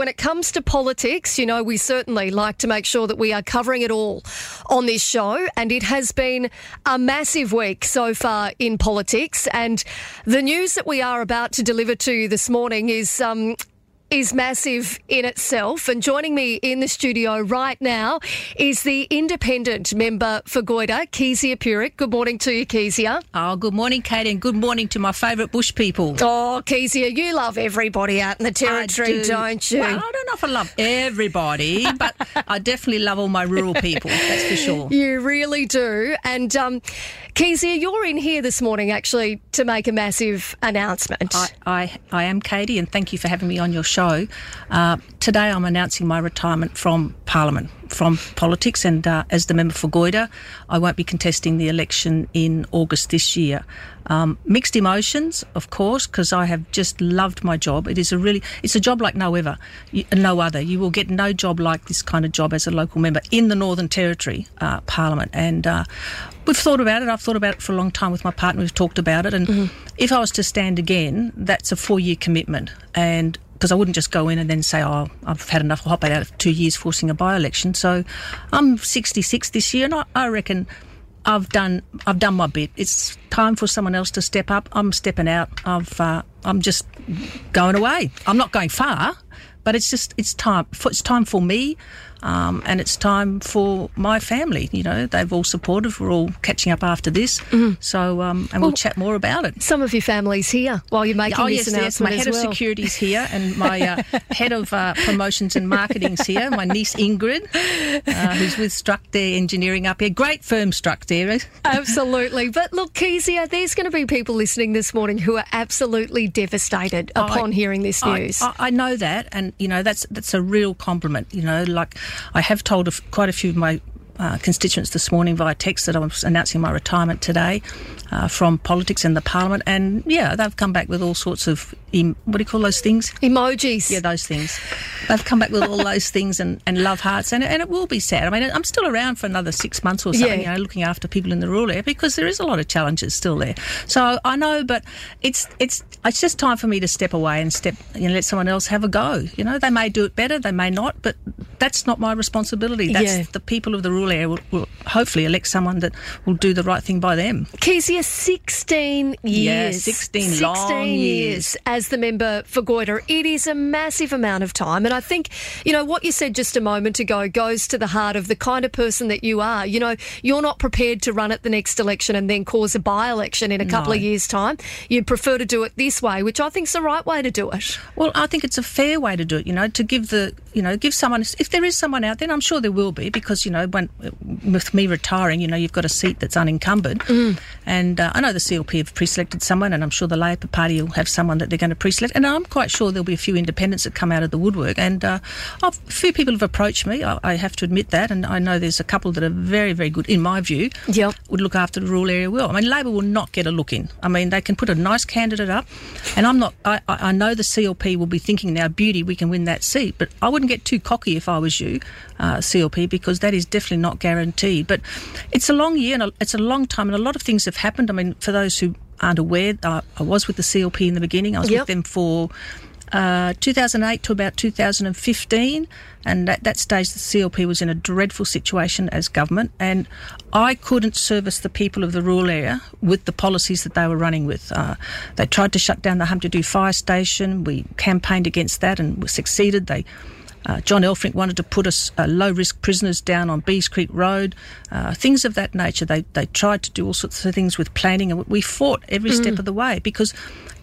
when it comes to politics, you know, we certainly like to make sure that we are covering it all on this show. And it has been a massive week so far in politics. And the news that we are about to deliver to you this morning is um, is massive in itself. And joining me in the studio right now is the independent member for Goyder, Kezia Purick. Good morning to you, Kezia. Oh, good morning, Kate, and good morning to my favourite bush people. Oh, Kezia, you love everybody out in the territory, do. not you? Well, I don't know if I love everybody, but I definitely love all my rural people, that's for sure. You really do. And um, Kezia, you're in here this morning actually to make a massive announcement. I, I, I am Katie, and thank you for having me on your show. Uh, today I'm announcing my retirement from Parliament, from politics, and uh, as the member for Goyder, I won't be contesting the election in August this year. Um, mixed emotions, of course, because I have just loved my job. It is a really, it's a job like no ever, no other. You will get no job like this kind of job as a local member in the Northern Territory uh, Parliament, and uh, we've thought about it. I've thought about it for a long time with my partner. We've talked about it, and mm-hmm. if I was to stand again, that's a four-year commitment, and because I wouldn't just go in and then say, "Oh, I've had enough. I'll hop out of two years forcing a by-election." So, I'm 66 this year, and I, I reckon I've done I've done my bit. It's time for someone else to step up. I'm stepping out. I've uh, I'm just going away. I'm not going far, but it's just it's time. It's time for me. Um, and it's time for my family. You know, they've all supported. We're all catching up after this. Mm-hmm. So, um, and well, we'll chat more about it. Some of your family's here while you're making oh, this yes, announcement. Yes, my head well. of security's here, and my uh, head of uh, promotions and marketing's here. My niece Ingrid, uh, who's with Structare Engineering up here. Great firm, Structare. absolutely. But look, Kezia, there's going to be people listening this morning who are absolutely devastated upon I, hearing this news. I, I, know that, and you know that's that's a real compliment. You know, like I have told quite a few of my uh, constituents this morning via text that I was announcing my retirement today uh, from politics and the parliament. And yeah, they've come back with all sorts of, em- what do you call those things? Emojis. Yeah, those things. They've come back with all those things and, and love hearts. And, and it will be sad. I mean, I'm still around for another six months or something, yeah. you know, looking after people in the rural area because there is a lot of challenges still there. So I know, but it's, it's, it's just time for me to step away and step, you know, let someone else have a go. You know, they may do it better, they may not, but that's not my responsibility. That's yeah. the people of the rural area will, will, hopefully elect someone that will do the right thing by them. Kezia, 16 years. Yeah, 16, 16 long years. years as the member for Goyder. It is a massive amount of time. And I think, you know, what you said just a moment ago goes to the heart of the kind of person that you are. You know, you're not prepared to run at the next election and then cause a by election in a couple no. of years' time. You'd prefer to do it this way, which I think is the right way to do it. Well, I think it's a fair way to do it, you know, to give the, you know, give someone, if there is someone out there, I'm sure there will be, because, you know, when, with me retiring, you know, you've got a seat that's unencumbered. Mm. And uh, I know the CLP have pre-selected someone, and I'm sure the Labor Party will have someone that they're going to pre-select. And I'm quite sure there'll be a few independents that come out of the woodwork. And uh, a few people have approached me. I, I, have to admit that, and I know there's a couple that are very, very good, in my view. Yep. Would look after the rural area well. I mean, Labor will not get a look in. I mean, they can put a nice candidate up, and I'm not. I, I know the CLP will be thinking now, beauty, we can win that seat. But I wouldn't get too cocky if I was you, uh, CLP, because that is definitely not guaranteed. But it's a long year and it's a long time, and a lot of things have happened. I mean, for those who aren't aware, uh, I was with the CLP in the beginning. I was yep. with them for uh, 2008 to about 2015, and at that stage, the CLP was in a dreadful situation as government, and I couldn't service the people of the rural area with the policies that they were running with. Uh, they tried to shut down the Humpty Fire Station. We campaigned against that and we succeeded. They uh, John Elferink wanted to put us uh, low risk prisoners down on Bees Creek Road, uh, things of that nature. They they tried to do all sorts of things with planning, and we fought every mm. step of the way because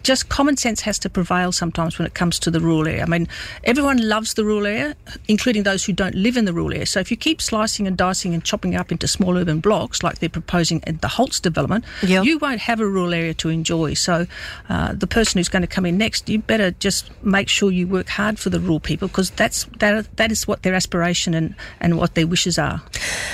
just common sense has to prevail sometimes when it comes to the rural area. I mean, everyone loves the rural area, including those who don't live in the rural area. So if you keep slicing and dicing and chopping up into small urban blocks like they're proposing at the Holtze development, yep. you won't have a rural area to enjoy. So uh, the person who's going to come in next, you better just make sure you work hard for the rural people because that's that, that is what their aspiration and, and what their wishes are.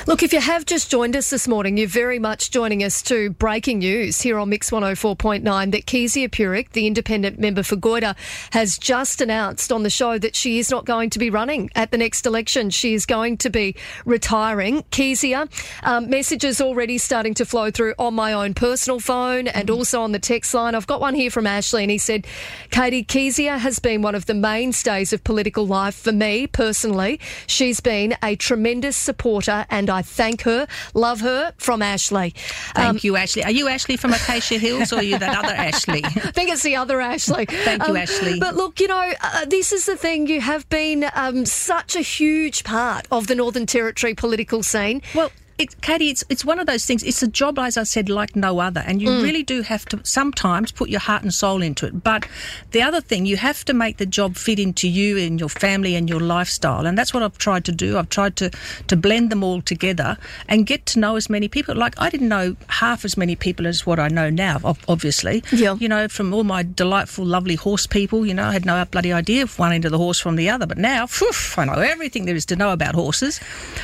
Look, if you have just joined us this morning, you're very much joining us to breaking news here on Mix 104.9 that Kezia Purick The independent member for Goyder has just announced on the show that she is not going to be running at the next election. She is going to be retiring. Kezia, um, messages already starting to flow through on my own personal phone and also on the text line. I've got one here from Ashley, and he said, Katie, Kezia has been one of the mainstays of political life for me personally. She's been a tremendous supporter, and I thank her, love her from Ashley. Thank um, you, Ashley. Are you Ashley from Acacia Hills or are you that other Ashley? I think it's the other Ashley. Thank you, um, Ashley. But look, you know, uh, this is the thing. You have been um, such a huge part of the Northern Territory political scene. Well, it, Katie, it's it's one of those things. It's a job, as I said, like no other, and you mm. really do have to sometimes put your heart and soul into it. But the other thing, you have to make the job fit into you and your family and your lifestyle, and that's what I've tried to do. I've tried to to blend them all together and get to know as many people. Like I didn't know half as many people as what I know now. Obviously, yeah. You know, from all my delightful, lovely horse people, you know, I had no bloody idea of one end of the horse from the other. But now, phew, I know everything there is to know about horses,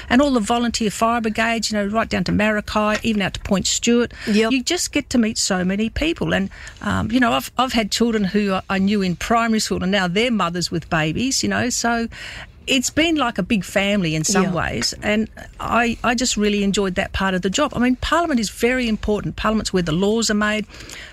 and all the volunteer fire brigades you know, right down to Marrakai, even out to Point Stuart. Yep. You just get to meet so many people. And, um, you know, I've, I've had children who I knew in primary school and now they're mothers with babies, you know, so it's been like a big family in some yeah. ways, and I, I just really enjoyed that part of the job. I mean, Parliament is very important. Parliament's where the laws are made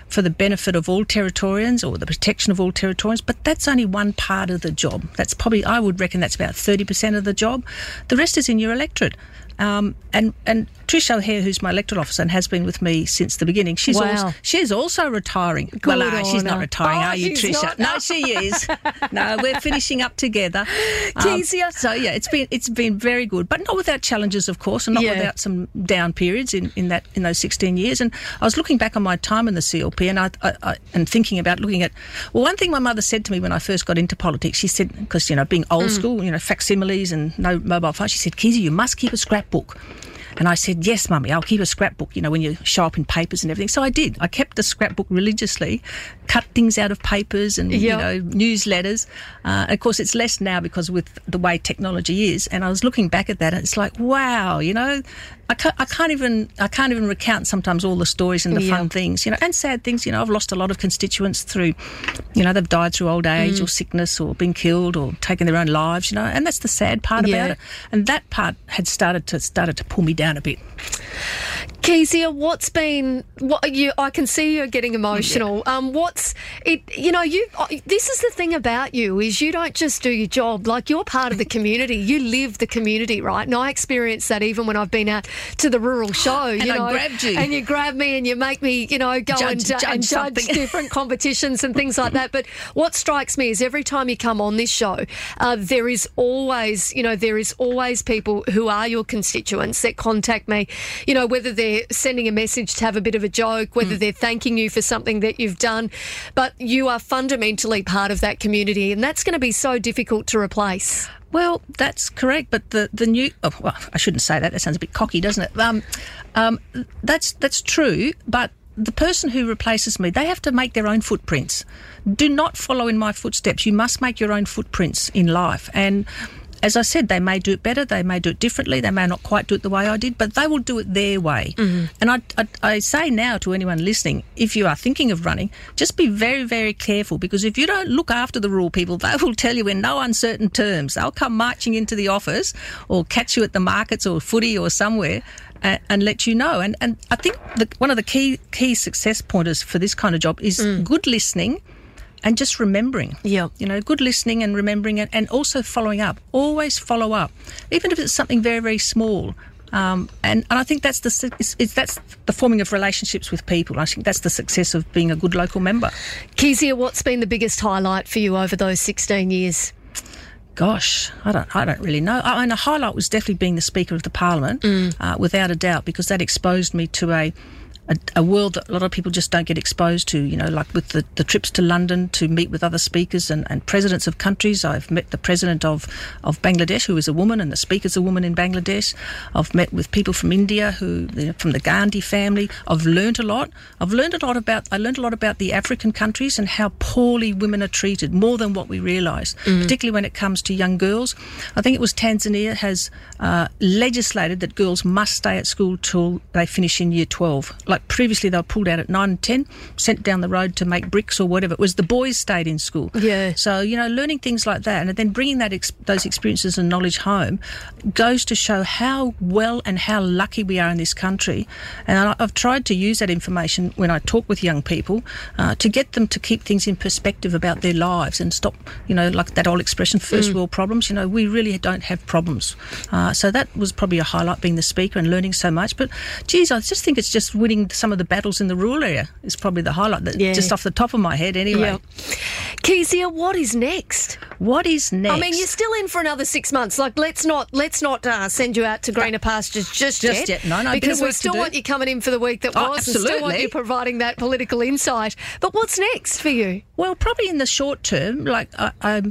for the benefit of all Territorians or the protection of all Territorians, but that's only one part of the job. That's probably, I would reckon, that's about 30% of the job. The rest is in your electorate. Um, and and Trish O'Hare, who's my electoral officer and has been with me since the beginning, she's wow. also, she's also retiring. Good well, uh, she's not retiring, oh, are you, Trisha? No, she is. no, we're finishing up together. Um, so yeah, it's been it's been very good, but not without challenges, of course, and not yeah. without some down periods in, in that in those 16 years. And I was looking back on my time in the CLP, and I, I, I and thinking about looking at well, one thing my mother said to me when I first got into politics, she said because you know being old mm. school, you know facsimiles and no mobile phone, she said, Kizzy, you must keep a scrap scrapbook. And I said, Yes, mummy, I'll keep a scrapbook, you know, when you show up in papers and everything. So I did. I kept the scrapbook religiously, cut things out of papers and, yep. you know, newsletters. Uh, of course, it's less now because with the way technology is. And I was looking back at that and it's like, wow, you know, I can't, I can't even I can't even recount sometimes all the stories and the yeah. fun things, you know, and sad things. You know, I've lost a lot of constituents through, you know, they've died through old age mm. or sickness or been killed or taken their own lives. You know, and that's the sad part yeah. about it. And that part had started to started to pull me down a bit. Kezia, what's been what you? I can see you're getting emotional. Yeah. Um, what's it? You know, you. This is the thing about you is you don't just do your job. Like you're part of the community. You live the community, right? And I experience that even when I've been out to the rural show. and you know, I grabbed you, and you grab me, and you make me, you know, go judge, and, judge, and judge different competitions and things like that. But what strikes me is every time you come on this show, uh, there is always, you know, there is always people who are your constituents that contact me. You know, whether they're sending a message to have a bit of a joke, whether mm. they're thanking you for something that you've done, but you are fundamentally part of that community, and that's going to be so difficult to replace. Well, that's correct, but the the new oh, well, I shouldn't say that. That sounds a bit cocky, doesn't it? Um, um, that's that's true, but the person who replaces me, they have to make their own footprints. Do not follow in my footsteps. You must make your own footprints in life, and as I said, they may do it better, they may do it differently, they may not quite do it the way I did, but they will do it their way. Mm-hmm. And I, I, I, say now to anyone listening, if you are thinking of running, just be very, very careful because if you don't look after the rural people, they will tell you in no uncertain terms. They'll come marching into the office or catch you at the markets or footy or somewhere. And, and let you know, and and I think the, one of the key key success pointers for this kind of job is mm. good listening, and just remembering. Yeah. You know, good listening and remembering it, and also following up. Always follow up, even if it's something very, very small. Um, and, and I think that's the it's, it's, that's the forming of relationships with people. I think that's the success of being a good local member. Kezia, what's been the biggest highlight for you over those 16 years? Gosh, I don't, I don't really know. I mean, a highlight was definitely being the Speaker of the Parliament, mm. uh, without a doubt, because that exposed me to a a, a, world that a lot of people just don't get exposed to. You know, like with the, the trips to London to meet with other speakers and, and presidents of countries. I've met the president of, of Bangladesh, who is a woman, and the speaker's a woman in Bangladesh. I've met with people from India, who you know, from the Gandhi family. I've learned a lot. I've learned a lot about. I learned a lot about the African countries and how poorly women are treated, more than what we realise, mm. particularly when it comes to young girls. I think it was Tanzania has uh, legislated that girls must stay at school till they finish in year twelve. Like like previously they were pulled out at nine and ten, sent down the road to make bricks or whatever. It was the boys stayed in school. Yeah. So you know, learning things like that, and then bringing that ex- those experiences and knowledge home, goes to show how well and how lucky we are in this country. And I, I've tried to use that information when I talk with young people uh, to get them to keep things in perspective about their lives and stop, you know, like that old expression, first world problems. You know, we really don't have problems. Uh, so that was probably a highlight being the speaker and learning so much. But geez, I just think it's just winning some of the battles in the rural area is probably the highlight. That Yeah. just off the top of my head, anyway. Yeah. Kezia, what is next? What is next? I mean, you're still in for another six months. Like, let's not let's not uh, send you out to greener pastures just, Just yet. No, no, because we still want you coming in for the week that Oh, was, and still want you providing that political insight. But what's next for you? Well, probably in the short term, like I, I,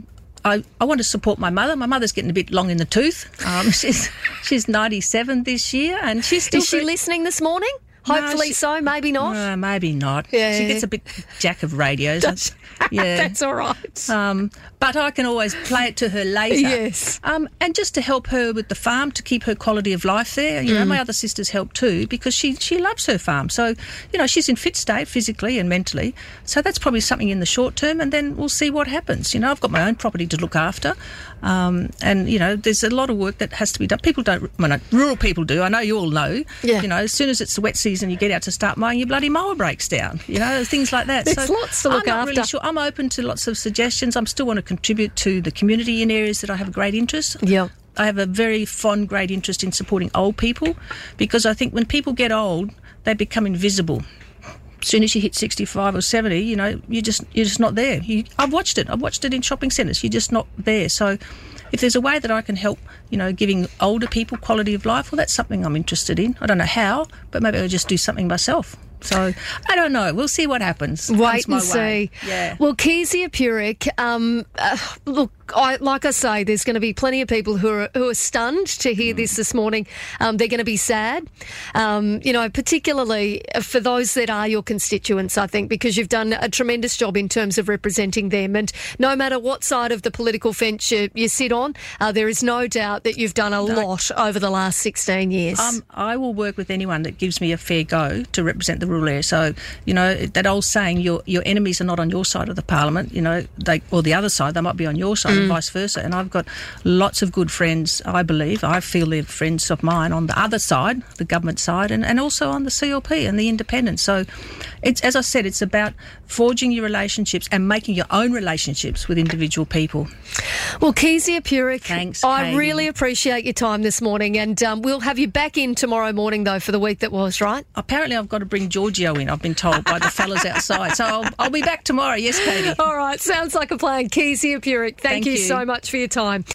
I, I want to support my mother. My mother's getting a bit long in the tooth. Um, she's she's ninety seven this year, and she's still. Is she listening this morning? No, Hopefully she- so, maybe not. Maybe not. Yeah. She gets a bit jack of radios. Yeah. That's all right. Um, but I can always play it to her later. Yes. Um, and just to help her with the farm to keep her quality of life there. You know, Mm. my other sisters help too because she she loves her farm. So, you know, she's in fit state physically and mentally. So that's probably something in the short term, and then we'll see what happens. You know, I've got my own property to look after, um, and you know, there's a lot of work that has to be done. People don't, well, no, rural people do. I know you all know. Yeah. You know, as soon as it's the wet season, you get out to start mowing, your bloody mower breaks down. You know, things like that. There's lots to look I'm not really after. sure. I'm open to lots of suggestions. I'm still want to contribute to the community in areas that I have a great interest. Yeah. I have a very fond, great interest in supporting old people because I think when people get old, they become invisible. As soon as you hit 65 or 70, you know, you just you're just not there. You, I've watched it. I've watched it in shopping centres. You're just not there. So, if there's a way that I can help, you know, giving older people quality of life, well, that's something I'm interested in. I don't know how, but maybe I'll just do something myself. So I don't know. We'll see what happens. Wait and way. see. Yeah. Well, Kezia Purick, um, uh, look, I, like I say, there's going to be plenty of people who are who are stunned to hear Mm. this this morning. Um, they're going to be sad, um, you know, particularly for those that are your constituents. I think because you've done a tremendous job in terms of representing them, and no matter what side of the political fence you, you sit on, uh, there is no doubt that you've done a lot over the last 16 years. Um, I will work with anyone that gives me a fair go to represent the rural area. So, you know, that old saying, your your enemies are not on your side of the parliament, you know, they or the other side, they might be on your side and vice versa. And I've got lots of good friends, I believe, I feel they're friends of mine on the other side, the government side, and, and also on the CLP and the independents. So it's as I said, it's about forging your relationships and making your own relationships with individual people. Well, Kezia Purick, Thanks, I Katie. really appreciate your time this morning, and um, we'll have you back in tomorrow morning, though, for the week that was, right? Apparently I've got to bring Giorgio in, I've been told by the fellas outside. So I'll, I'll be back tomorrow. Yes, Katie. All right, sounds like a plan. Kezia Purick, thank, Thank you you. so much for your time.